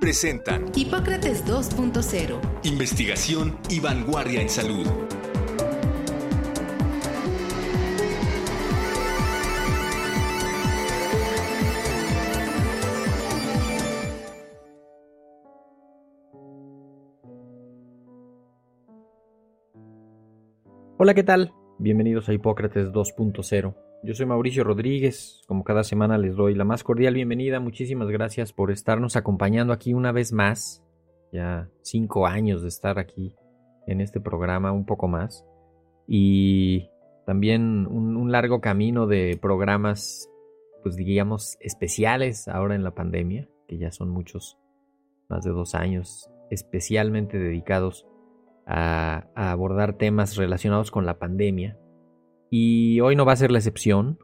presentan Hipócrates 2.0. Investigación y vanguardia en salud. Hola, ¿qué tal? Bienvenidos a Hipócrates 2.0. Yo soy Mauricio Rodríguez, como cada semana les doy la más cordial bienvenida, muchísimas gracias por estarnos acompañando aquí una vez más, ya cinco años de estar aquí en este programa, un poco más, y también un, largo camino de programas, pues digamos, especiales ahora en la pandemia, que ya son muchos, más de dos años, especialmente dedicados a abordar temas relacionados con la pandemia y hoy no va a ser la excepción.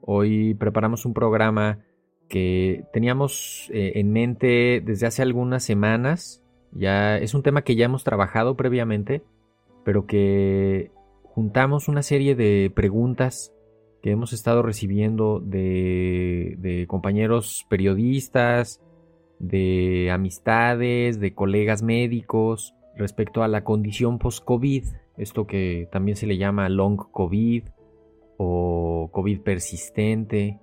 Hoy preparamos un programa que teníamos eh, en mente desde hace algunas semanas. Ya es un tema que ya hemos trabajado previamente, pero que juntamos una serie de preguntas que hemos estado recibiendo de, de compañeros periodistas, de amistades, de colegas médicos respecto a la condición post-COVID esto que también se le llama long COVID o COVID persistente,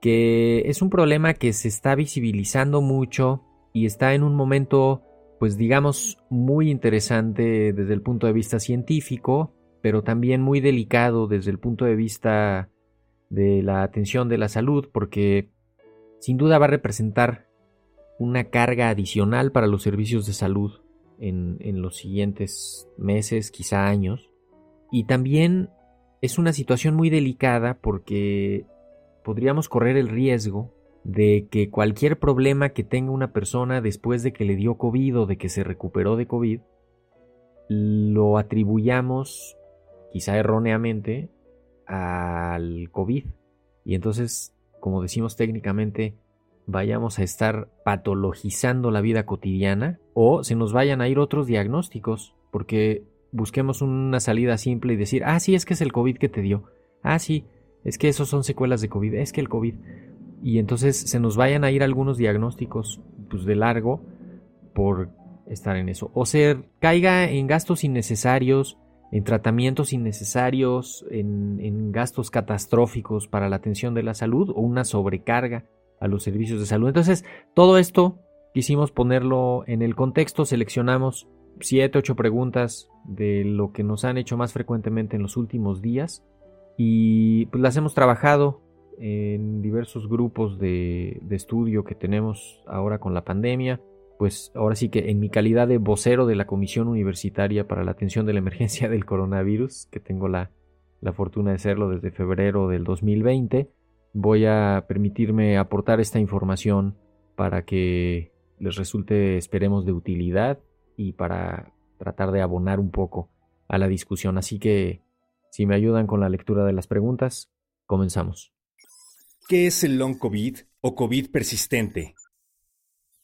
que es un problema que se está visibilizando mucho y está en un momento, pues digamos, muy interesante desde el punto de vista científico, pero también muy delicado desde el punto de vista de la atención de la salud, porque sin duda va a representar una carga adicional para los servicios de salud en, los siguientes meses, quizá años. Y también es una situación muy delicada porque podríamos correr el riesgo de que cualquier problema que tenga una persona después de que le dio COVID o de que se recuperó de COVID, lo atribuyamos, quizá erróneamente, al COVID. Y entonces, como decimos técnicamente, vayamos a estar patologizando la vida cotidiana o se nos vayan a ir otros diagnósticos, porque busquemos una salida simple y decir, ah, sí, es que es el COVID que te dio, ah, sí, es que esos son secuelas de COVID, es que el COVID. Y entonces se nos vayan a ir algunos diagnósticos pues, de largo por estar en eso. O se caiga en gastos innecesarios, en tratamientos innecesarios, en, en gastos catastróficos para la atención de la salud o una sobrecarga a los servicios de salud. Entonces, todo esto quisimos ponerlo en el contexto, seleccionamos siete, ocho preguntas de lo que nos han hecho más frecuentemente en los últimos días y pues las hemos trabajado en diversos grupos de, de estudio que tenemos ahora con la pandemia. Pues ahora sí que en mi calidad de vocero de la Comisión Universitaria para la Atención de la Emergencia del Coronavirus, que tengo la, la fortuna de serlo desde febrero del 2020, voy a permitirme aportar esta información para que les resulte, esperemos, de utilidad y para tratar de abonar un poco a la discusión. Así que, si me ayudan con la lectura de las preguntas, comenzamos. ¿Qué es el long COVID o COVID persistente?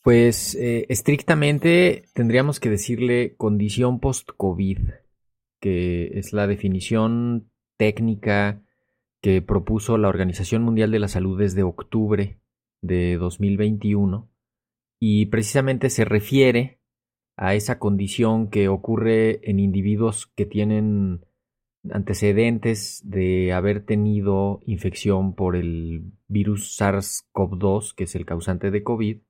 Pues eh, estrictamente tendríamos que decirle condición post-COVID, que es la definición técnica que propuso la Organización Mundial de la Salud desde octubre de 2021 y precisamente se refiere a esa condición que ocurre en individuos que tienen antecedentes de haber tenido infección por el virus SARS-CoV-2, que es el causante de COVID,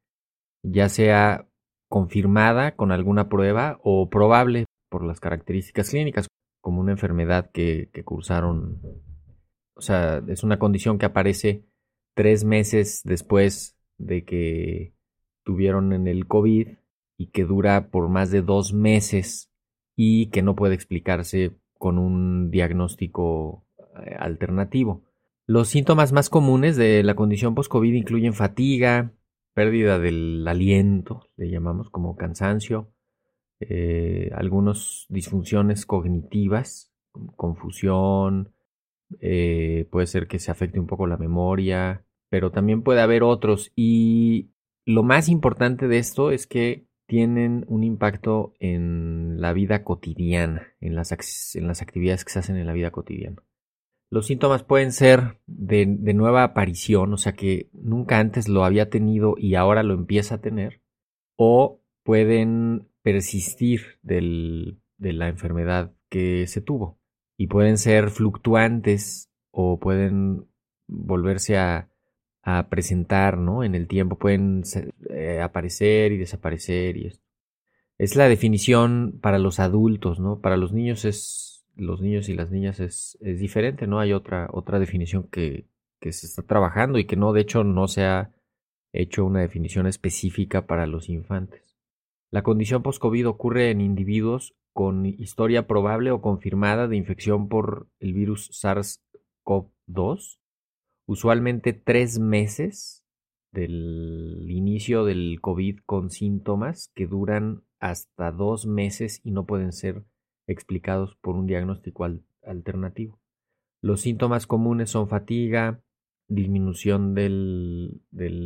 ya sea confirmada con alguna prueba o probable por las características clínicas, como una enfermedad que, que cursaron o sea, es una condición que aparece tres meses después de que tuvieron en el COVID y que dura por más de dos meses y que no puede explicarse con un diagnóstico eh, alternativo. Los síntomas más comunes de la condición post-COVID incluyen fatiga, pérdida del aliento, le llamamos como cansancio, eh, algunas disfunciones cognitivas, confusión, eh, puede ser que se afecte un poco la memoria, pero también puede haber otros. Y lo más importante de esto es que tienen un impacto en la vida cotidiana, en las, en las actividades que se hacen en la vida cotidiana. Los síntomas pueden ser de, nueva aparición, o sea que nunca antes lo había tenido y ahora lo empieza a tener, o pueden persistir de la enfermedad que se tuvo y pueden ser fluctuantes o pueden volverse a, presentar ¿no? en el tiempo, pueden eh, aparecer y desaparecer y esto. Es la definición para los adultos, ¿no? Para los niños es los niños y las niñas es, es diferente, ¿no? Hay otra, otra definición que, que se está trabajando y que no, de hecho, no se ha hecho una definición específica para los infantes. La condición post-COVID ocurre en individuos con historia probable o confirmada de infección por el virus SARS-CoV-2, usualmente tres meses del inicio del COVID con síntomas que duran hasta dos meses y no pueden ser explicados por un diagnóstico alternativo. Los síntomas comunes son fatiga, disminución del,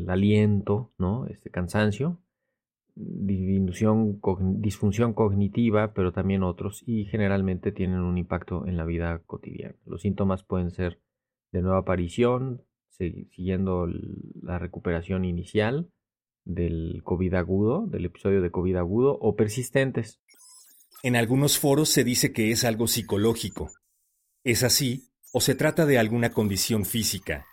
aliento, ¿no? Este cansancio, disfunción cognitiva, pero también otros, y generalmente tienen un impacto en la vida cotidiana. Los síntomas pueden ser de nueva aparición, siguiendo la recuperación inicial del COVID agudo, del episodio de COVID agudo, o persistentes, en algunos foros se dice que es algo psicológico. ¿Es así o se trata de alguna condición física?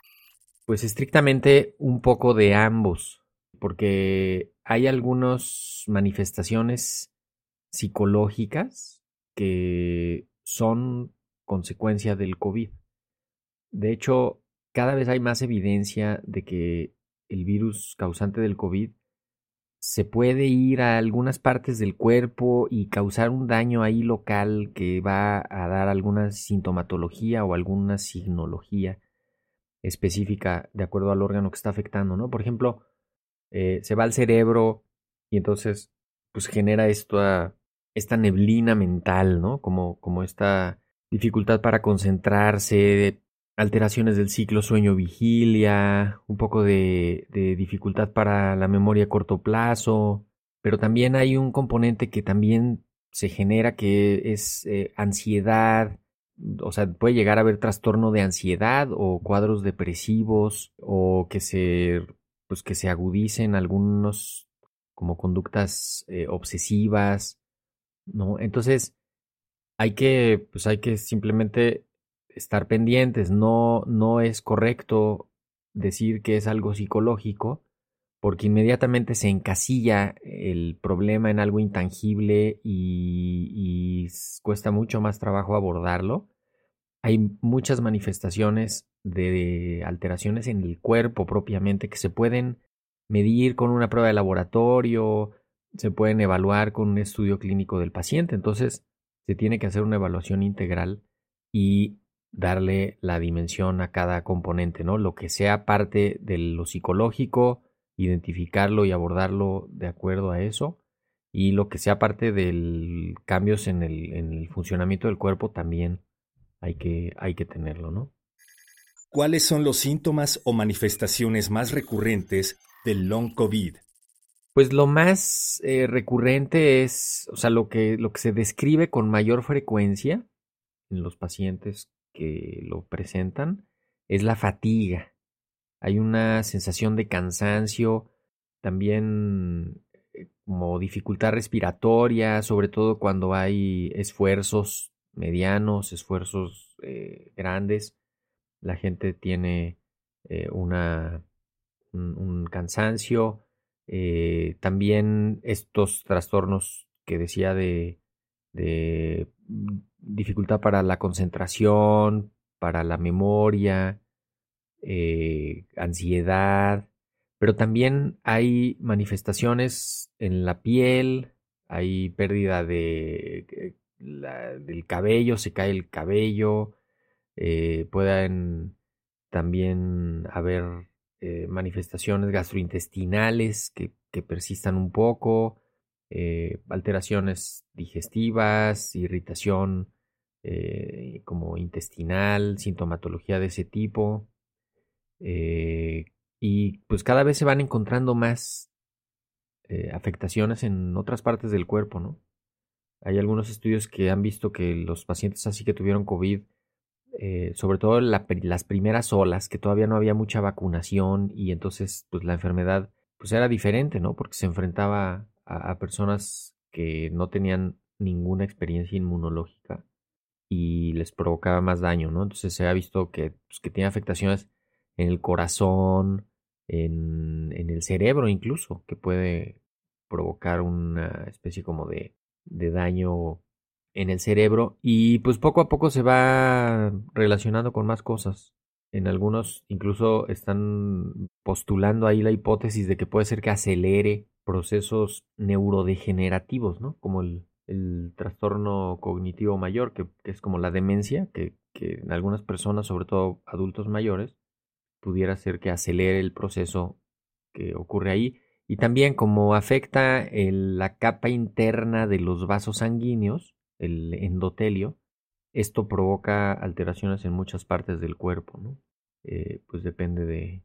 Pues estrictamente un poco de ambos, porque hay algunas manifestaciones psicológicas que son consecuencia del COVID. De hecho, cada vez hay más evidencia de que el virus causante del COVID se puede ir a algunas partes del cuerpo y causar un daño ahí local que va a dar alguna sintomatología o alguna signología específica de acuerdo al órgano que está afectando, ¿no? Por ejemplo, eh, se va al cerebro y entonces pues genera esta, esta neblina mental, ¿no? Como, como esta dificultad para concentrarse, alteraciones del ciclo sueño-vigilia, un poco de, dificultad para la memoria a corto plazo, pero también hay un componente que también se genera que es eh, ansiedad, o sea, puede llegar a haber trastorno de ansiedad o cuadros depresivos o que se, pues que se agudicen algunos como conductas eh, obsesivas, ¿no? Entonces, hay que, pues hay que simplemente estar pendientes. No, no es correcto decir que es algo psicológico, porque inmediatamente se encasilla el problema en algo intangible y, cuesta mucho más trabajo abordarlo. Hay muchas manifestaciones de alteraciones en el cuerpo propiamente que se pueden medir con una prueba de laboratorio, se pueden evaluar con un estudio clínico del paciente. Entonces, se tiene que hacer una evaluación integral y darle la dimensión a cada componente, ¿no? Lo que sea parte de lo psicológico, identificarlo y abordarlo de acuerdo a eso. Y lo que sea parte de cambios en el, en el, funcionamiento del cuerpo también hay que, hay que tenerlo, ¿no? ¿Cuáles son los síntomas o manifestaciones más recurrentes del long COVID? Pues lo más eh, recurrente es, o sea, lo que, lo que se describe con mayor frecuencia en los pacientes que lo presentan es la fatiga. Hay una sensación de cansancio, también eh, como dificultad respiratoria, sobre todo cuando hay esfuerzos medianos, esfuerzos eh, grandes. La gente tiene eh, una, un, cansancio. también estos trastornos que decía de, dificultad para la concentración, para la memoria, eh, ansiedad, pero también hay manifestaciones en la piel, hay pérdida de, eh, del cabello, se cae el cabello, eh, pueden también haber manifestaciones gastrointestinales que, persistan un poco, eh, alteraciones digestivas, irritación eh, como intestinal, sintomatología de ese tipo. Eh, y pues cada vez se van encontrando más afectaciones en otras partes del cuerpo, ¿no? Hay algunos estudios que han visto que los pacientes así que tuvieron COVID, sobre todo las primeras olas, que todavía no había mucha vacunación y entonces pues la enfermedad pues era diferente, ¿no? Porque se enfrentaba a, personas que no tenían ninguna experiencia inmunológica y les provocaba más daño, ¿no? Entonces se ha visto que, pues, que tiene afectaciones en el corazón, en, en, el cerebro incluso, que puede provocar una especie como de, de daño en el cerebro y pues poco a poco se va relacionando con más cosas. En algunos incluso están postulando ahí la hipótesis de que puede ser que acelere procesos neurodegenerativos, ¿no? Como el, trastorno cognitivo mayor, que, es como la demencia, que, en algunas personas, sobre todo adultos mayores, pudiera ser que acelere el proceso que ocurre ahí. Y también como afecta la capa interna de los vasos sanguíneos, el endotelio, esto provoca alteraciones en muchas partes del cuerpo, ¿no? Eh, pues depende de,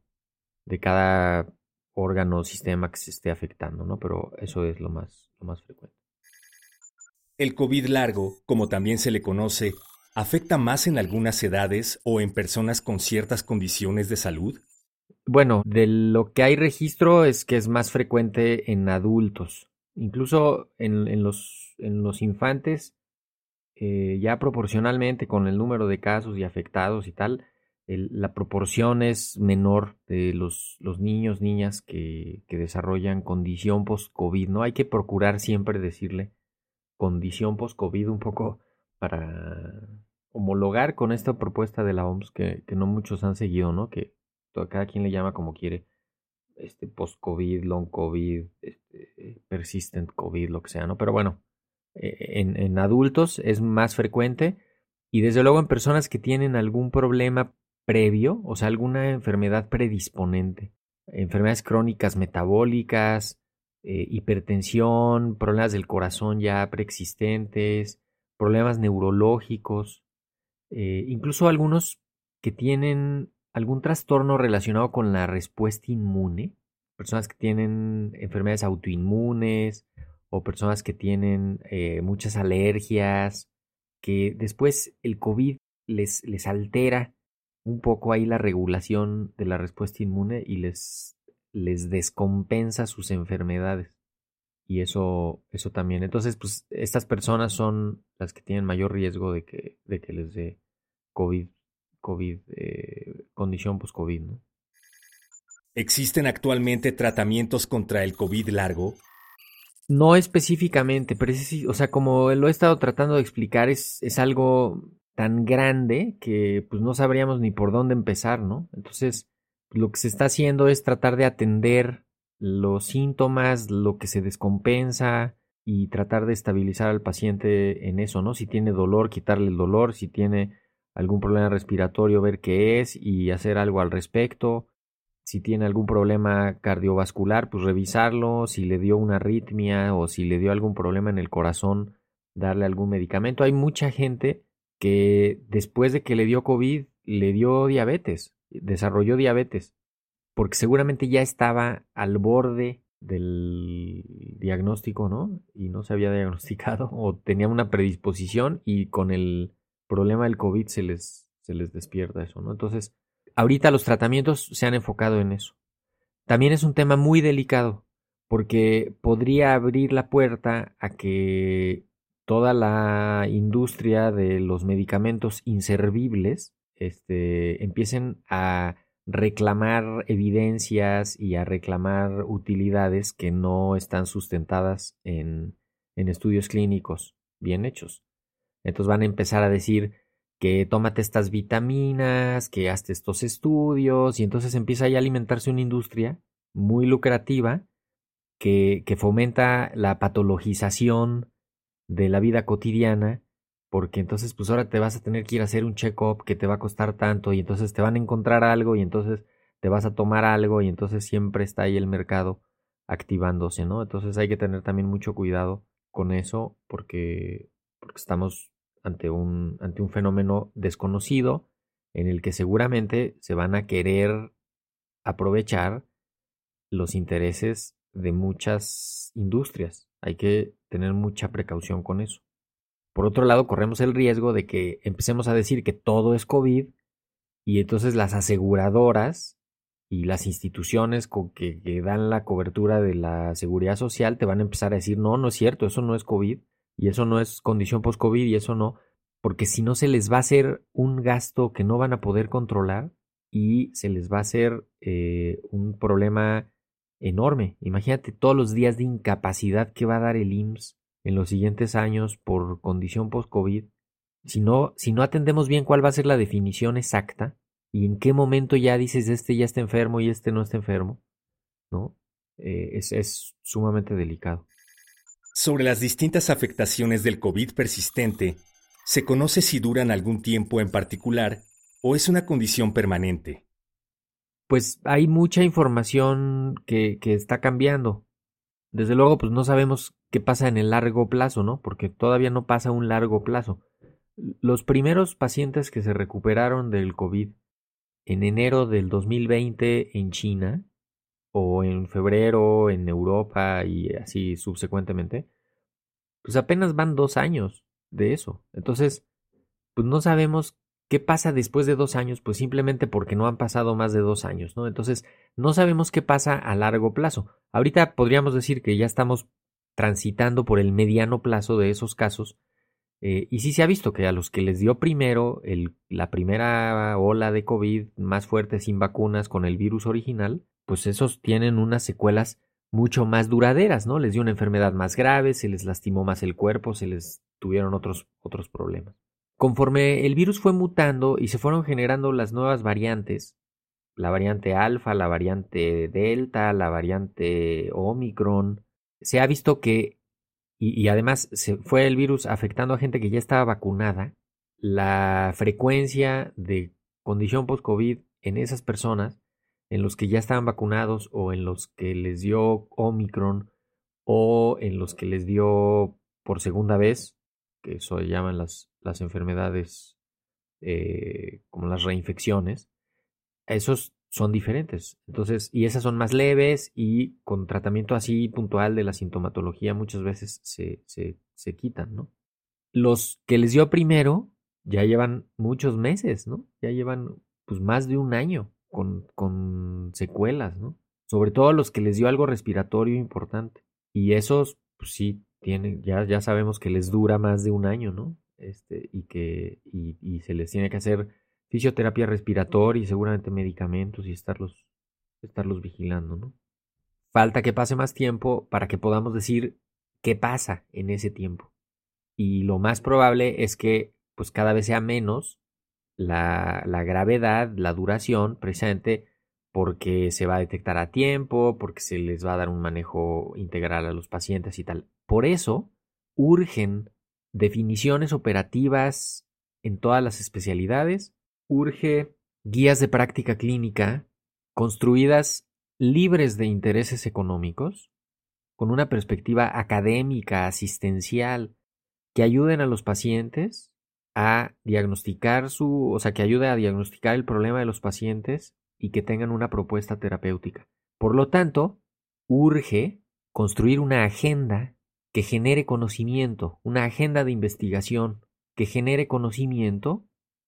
de cada órgano o sistema que se esté afectando, ¿no? Pero eso es lo más, lo más frecuente. El COVID largo, como también se le conoce, afecta más en algunas edades o en personas con ciertas condiciones de salud? Bueno, de lo que hay registro es que es más frecuente en adultos. Incluso en, los, infantes eh, ya proporcionalmente con el número de casos y afectados y tal, la proporción es menor de los, los niños, niñas que, que desarrollan condición post-COVID, ¿no? Hay que procurar siempre decirle condición post-COVID un poco para homologar con esta propuesta de la OMS que, que no muchos han seguido, ¿no? Que cada quien le llama como quiere, este post-COVID, long COVID, este, persistent COVID, lo que sea, ¿no? Pero bueno, e, en, adultos es más frecuente y desde luego en personas que tienen algún problema previo, o sea, alguna enfermedad predisponente, enfermedades crónicas metabólicas, eh, hipertensión, problemas del corazón ya preexistentes, problemas neurológicos, eh, incluso algunos que tienen algún trastorno relacionado con la respuesta inmune, personas que tienen enfermedades autoinmunes o personas que tienen eh, muchas alergias, que después el COVID les, altera un poco ahí la regulación de la respuesta inmune y les, les descompensa sus enfermedades. Y eso, eso también. Entonces, pues estas personas son las que tienen mayor riesgo de que, de que les dé COVID, COVID, eh, condición post-COVID, ¿no? ¿Existen actualmente tratamientos contra el COVID largo? No específicamente, pero es, o sea, como lo he estado tratando de explicar, es, es algo tan grande que pues no sabríamos ni por dónde empezar, ¿no? Entonces, lo que se está haciendo es tratar de atender los síntomas, lo que se descompensa y tratar de estabilizar al paciente en eso, ¿no? Si tiene dolor, quitarle el dolor, si tiene algún problema respiratorio, ver qué es y hacer algo al respecto si tiene algún problema cardiovascular, pues revisarlo, si le dio una arritmia o si le dio algún problema en el corazón, darle algún medicamento. Hay mucha gente que después de que le dio COVID, le dio diabetes, desarrolló diabetes, porque seguramente ya estaba al borde del diagnóstico, ¿no? Y no se había diagnosticado o tenía una predisposición y con el problema del COVID se les, se les despierta eso, ¿no? Entonces, ahorita los tratamientos se han enfocado en eso. También es un tema muy delicado porque podría abrir la puerta a que toda la industria de los medicamentos inservibles este, empiecen a reclamar evidencias y a reclamar utilidades que no están sustentadas en, en estudios clínicos bien hechos. Entonces van a empezar a decir, que tómate estas vitaminas, que hazte estos estudios, y entonces empieza a alimentarse una industria muy lucrativa que, que fomenta la patologización de la vida cotidiana, porque entonces pues ahora te vas a tener que ir a hacer un check-up que te va a costar tanto, y entonces te van a encontrar algo, y entonces te vas a tomar algo, y entonces siempre está ahí el mercado activándose, ¿no? Entonces hay que tener también mucho cuidado con eso porque, porque estamos ante un, ante un fenómeno desconocido en el que seguramente se van a querer aprovechar los intereses de muchas industrias. Hay que tener mucha precaución con eso. Por otro lado, corremos el riesgo de que empecemos a decir que todo es COVID y entonces las aseguradoras y las instituciones que, que, dan la cobertura de la seguridad social te van a empezar a decir, no, no es cierto, eso no es COVID y eso no es condición post-COVID y eso no, porque si no se les va a hacer un gasto que no van a poder controlar y se les va a hacer eh, un problema enorme. Imagínate todos los días de incapacidad que va a dar el IMSS en los siguientes años por condición post-COVID. Si no, si no atendemos bien cuál va a ser la definición exacta y en qué momento ya dices este ya está enfermo y este no está enfermo, ¿no? Eh, es, es sumamente delicado. Sobre las distintas afectaciones del COVID persistente, ¿se conoce si duran algún tiempo en particular o es una condición permanente? Pues hay mucha información que, está cambiando. Desde luego, pues no sabemos qué pasa en el largo plazo, ¿no? Porque todavía no pasa un largo plazo. Los primeros pacientes que se recuperaron del COVID en enero del 2020 en China, o en febrero en Europa y así subsecuentemente, pues apenas van dos años de eso. Entonces, pues no sabemos qué pasa después de dos años, pues simplemente porque no han pasado más de dos años, ¿no? Entonces, no sabemos qué pasa a largo plazo. Ahorita podríamos decir que ya estamos transitando por el mediano plazo de esos casos. Eh, y sí se ha visto que a los que les dio primero el, la primera ola de COVID más fuerte sin vacunas con el virus original, pues esos tienen unas secuelas mucho más duraderas, ¿no? Les dio una enfermedad más grave, se les lastimó más el cuerpo, se les tuvieron otros, otros problemas. Conforme el virus fue mutando y se fueron generando las nuevas variantes, la variante alfa, la variante delta, la variante omicron, se ha visto que, y, además se fue el virus afectando a gente que ya estaba vacunada, la frecuencia de condición post-COVID en esas personas, en los que ya estaban vacunados o en los que les dio Omicron o en los que les dio por segunda vez, que eso llaman las, las enfermedades eh, como las reinfecciones, esos son diferentes. Entonces, y esas son más leves y con tratamiento así puntual de la sintomatología muchas veces se, se, se quitan, ¿no? Los que les dio primero ya llevan muchos meses, ¿no? Ya llevan pues más de un año con, con secuelas, ¿no? Sobre todo los que les dio algo respiratorio importante. Y esos, pues sí, tienen, ya, ya sabemos que les dura más de un año, ¿no? Este, y que, y, y se les tiene que hacer fisioterapia respiratoria y seguramente medicamentos y estarlos, estarlos vigilando, ¿no? Falta que pase más tiempo para que podamos decir qué pasa en ese tiempo. Y lo más probable es que pues cada vez sea menos la, la gravedad, la duración, precisamente porque se va a detectar a tiempo, porque se les va a dar un manejo integral a los pacientes y tal. Por eso urgen definiciones operativas en todas las especialidades urge guías de práctica clínica construidas libres de intereses económicos, con una perspectiva académica, asistencial, que ayuden a los pacientes a diagnosticar su, o sea, que ayude a diagnosticar el problema de los pacientes y que tengan una propuesta terapéutica. Por lo tanto, urge construir una agenda que genere conocimiento, una agenda de investigación que genere conocimiento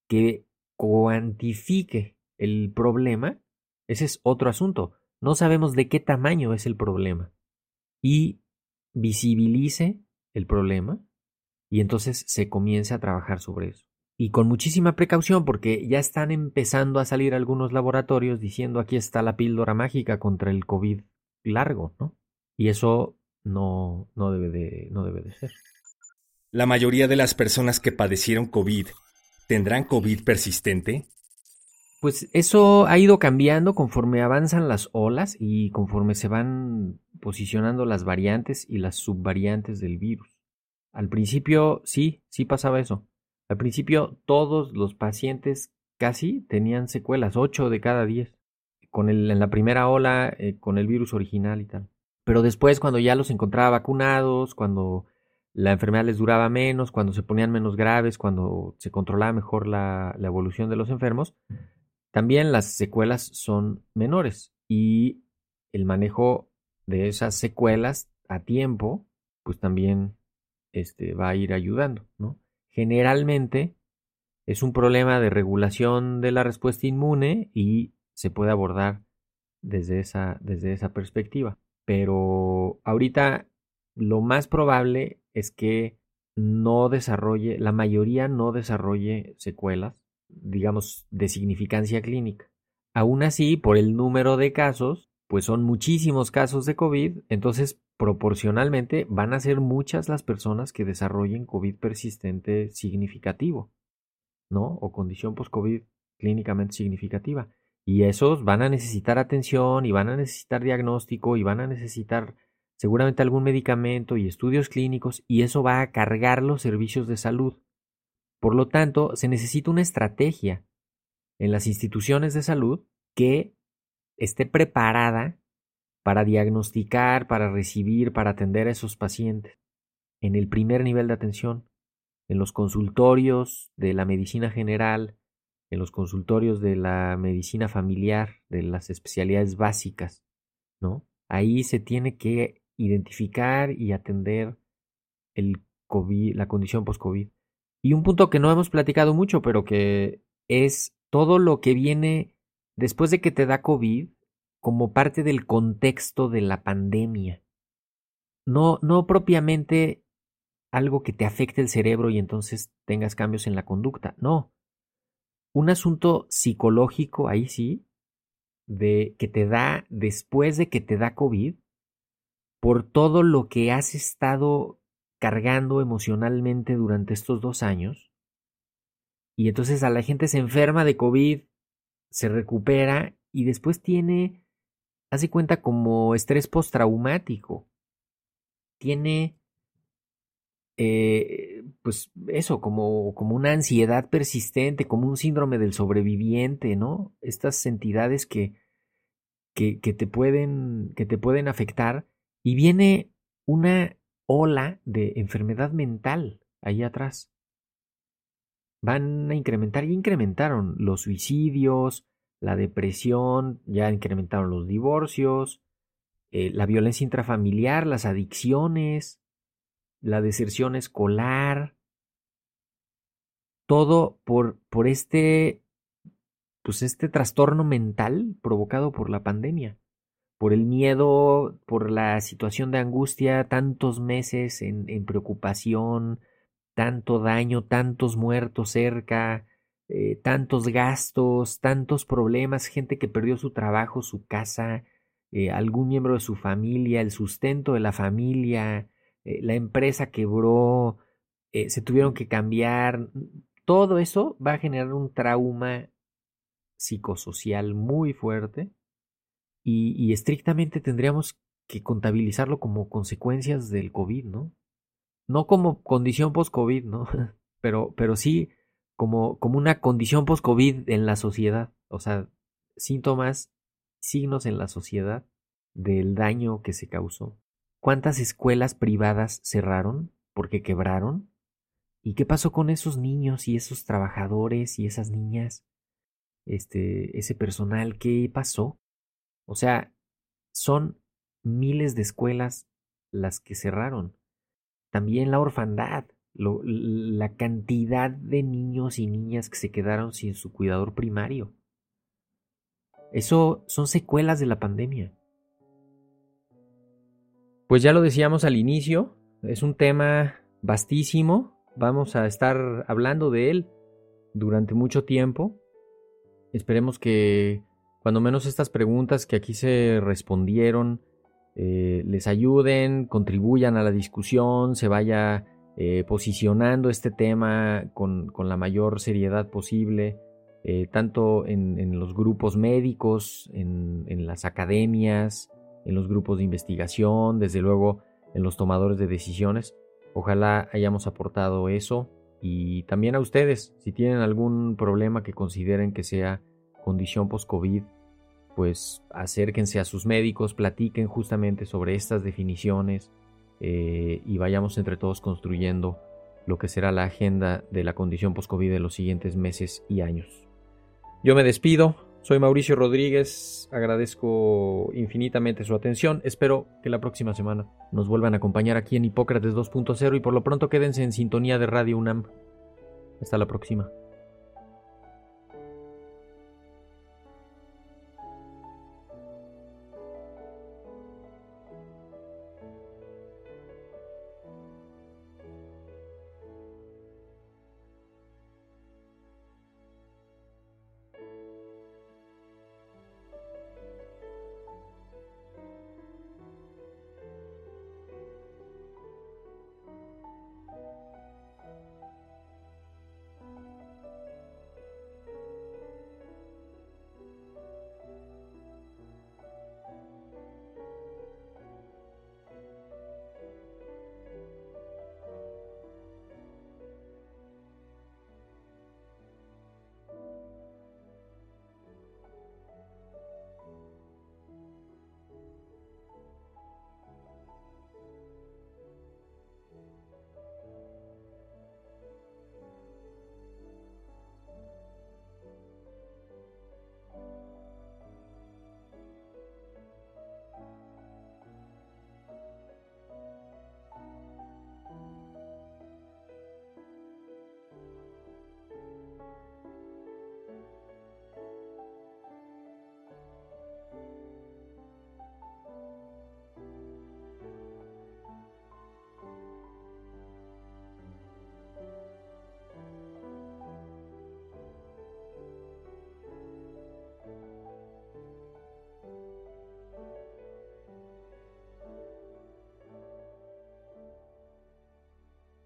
que cuantifique el problema, ese es otro asunto. No sabemos de qué tamaño es el problema. Y visibilice el problema y entonces se comience a trabajar sobre eso. Y con muchísima precaución porque ya están empezando a salir algunos laboratorios diciendo aquí está la píldora mágica contra el COVID largo, ¿no? Y eso no, no, debe, de, no debe de ser. La mayoría de las personas que padecieron COVID ¿Tendrán COVID persistente? Pues eso ha ido cambiando conforme avanzan las olas y conforme se van posicionando las variantes y las subvariantes del virus. Al principio sí, sí pasaba eso. Al principio todos los pacientes casi tenían secuelas, 8 de cada 10, con el, en la primera ola eh, con el virus original y tal. Pero después, cuando ya los encontraba vacunados, cuando la enfermedad les duraba menos, cuando se ponían menos graves, cuando se controlaba mejor la, la evolución de los enfermos, también las secuelas son menores y el manejo de esas secuelas a tiempo, pues también este, va a ir ayudando, ¿no? Generalmente es un problema de regulación de la respuesta inmune y se puede abordar desde esa, desde esa perspectiva. Pero ahorita lo más probable es que no desarrolle, la mayoría no desarrolle secuelas, digamos, de significancia clínica. Aún así, por el número de casos, pues son muchísimos casos de COVID, entonces proporcionalmente van a ser muchas las personas que desarrollen COVID persistente significativo, ¿no? O condición post-COVID clínicamente significativa. Y esos van a necesitar atención y van a necesitar diagnóstico y van a necesitar seguramente algún medicamento y estudios clínicos y eso va a cargar los servicios de salud. Por lo tanto, se necesita una estrategia en las instituciones de salud que esté preparada para diagnosticar, para recibir, para atender a esos pacientes en el primer nivel de atención, en los consultorios de la medicina general, en los consultorios de la medicina familiar, de las especialidades básicas, ¿no? Ahí se tiene que identificar y atender el COVID, la condición post-COVID. Y un punto que no hemos platicado mucho, pero que es todo lo que viene después de que te da COVID como parte del contexto de la pandemia. No, no propiamente algo que te afecte el cerebro y entonces tengas cambios en la conducta. No. Un asunto psicológico, ahí sí, de que te da después de que te da COVID, por todo lo que has estado cargando emocionalmente durante estos dos años. Y entonces a la gente se enferma de COVID, se recupera y después tiene, hace cuenta como estrés postraumático. Tiene, eh, pues eso, como, como una ansiedad persistente, como un síndrome del sobreviviente, ¿no? Estas entidades que, que, que te, pueden, que te pueden afectar y viene una ola de enfermedad mental ahí atrás. Van a incrementar, y incrementaron los suicidios, la depresión, ya incrementaron los divorcios, eh, la violencia intrafamiliar, las adicciones, la deserción escolar, todo por, por este, pues este trastorno mental provocado por la pandemia por el miedo, por la situación de angustia, tantos meses en, preocupación, tanto daño, tantos muertos cerca, eh, tantos gastos, tantos problemas, gente que perdió su trabajo, su casa, eh, algún miembro de su familia, el sustento de la familia, eh, la empresa quebró, se tuvieron que cambiar. Todo eso va a generar un trauma psicosocial muy fuerte y, estrictamente tendríamos que contabilizarlo como consecuencias del COVID, ¿no? No como condición post-COVID, ¿no? Pero, pero sí como, como una condición post-COVID en la sociedad, o sea, síntomas, signos en la sociedad del daño que se causó. ¿Cuántas escuelas privadas cerraron porque quebraron? ¿Y qué pasó con esos niños y esos trabajadores y esas niñas? Este, ese personal, ¿qué pasó? O sea, son miles de escuelas las que cerraron. También la orfandad, la cantidad de niños y niñas que se quedaron sin su cuidador primario. Eso son secuelas de la pandemia. Pues ya lo decíamos al inicio, es un tema vastísimo, vamos a estar hablando de él durante mucho tiempo. Esperemos que cuando menos estas preguntas que aquí se respondieron eh, les ayuden, contribuyan a la discusión, se vaya eh, posicionando este tema con, la mayor seriedad posible, eh, tanto en, los grupos médicos, en, en las academias, en los grupos de investigación, desde luego en los tomadores de decisiones. Ojalá hayamos aportado eso y también a ustedes, si tienen algún problema que consideren que sea condición post-COVID pues acérquense a sus médicos, platiquen justamente sobre estas definiciones eh, y vayamos entre todos construyendo lo que será la agenda de la condición post-COVID de los siguientes meses y años. Yo me despido, soy Mauricio Rodríguez, agradezco infinitamente su atención, espero que la próxima semana nos vuelvan a acompañar aquí en Hipócrates 2.0 y por lo pronto quédense en sintonía de Radio UNAM. Hasta la próxima.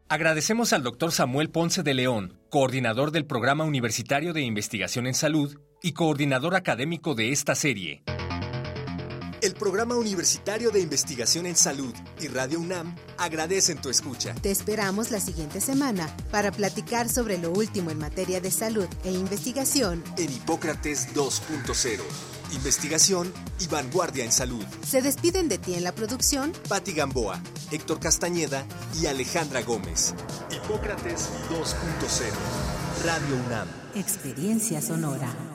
Agradecemos al doctor Samuel Ponce de León, coordinador del Programa Universitario de Investigación en Salud y coordinador académico de esta serie. El Programa Universitario de Investigación en Salud y Radio UNAM agradecen tu escucha. Te esperamos la siguiente semana para platicar sobre lo último en materia de salud e investigación en Hipócrates 2.0 investigación y vanguardia en salud. Se despiden de ti en la producción Patti Gamboa, Héctor Castañeda y Alejandra Gómez. Hipócrates 2.0, Radio UNAM. Experiencia sonora.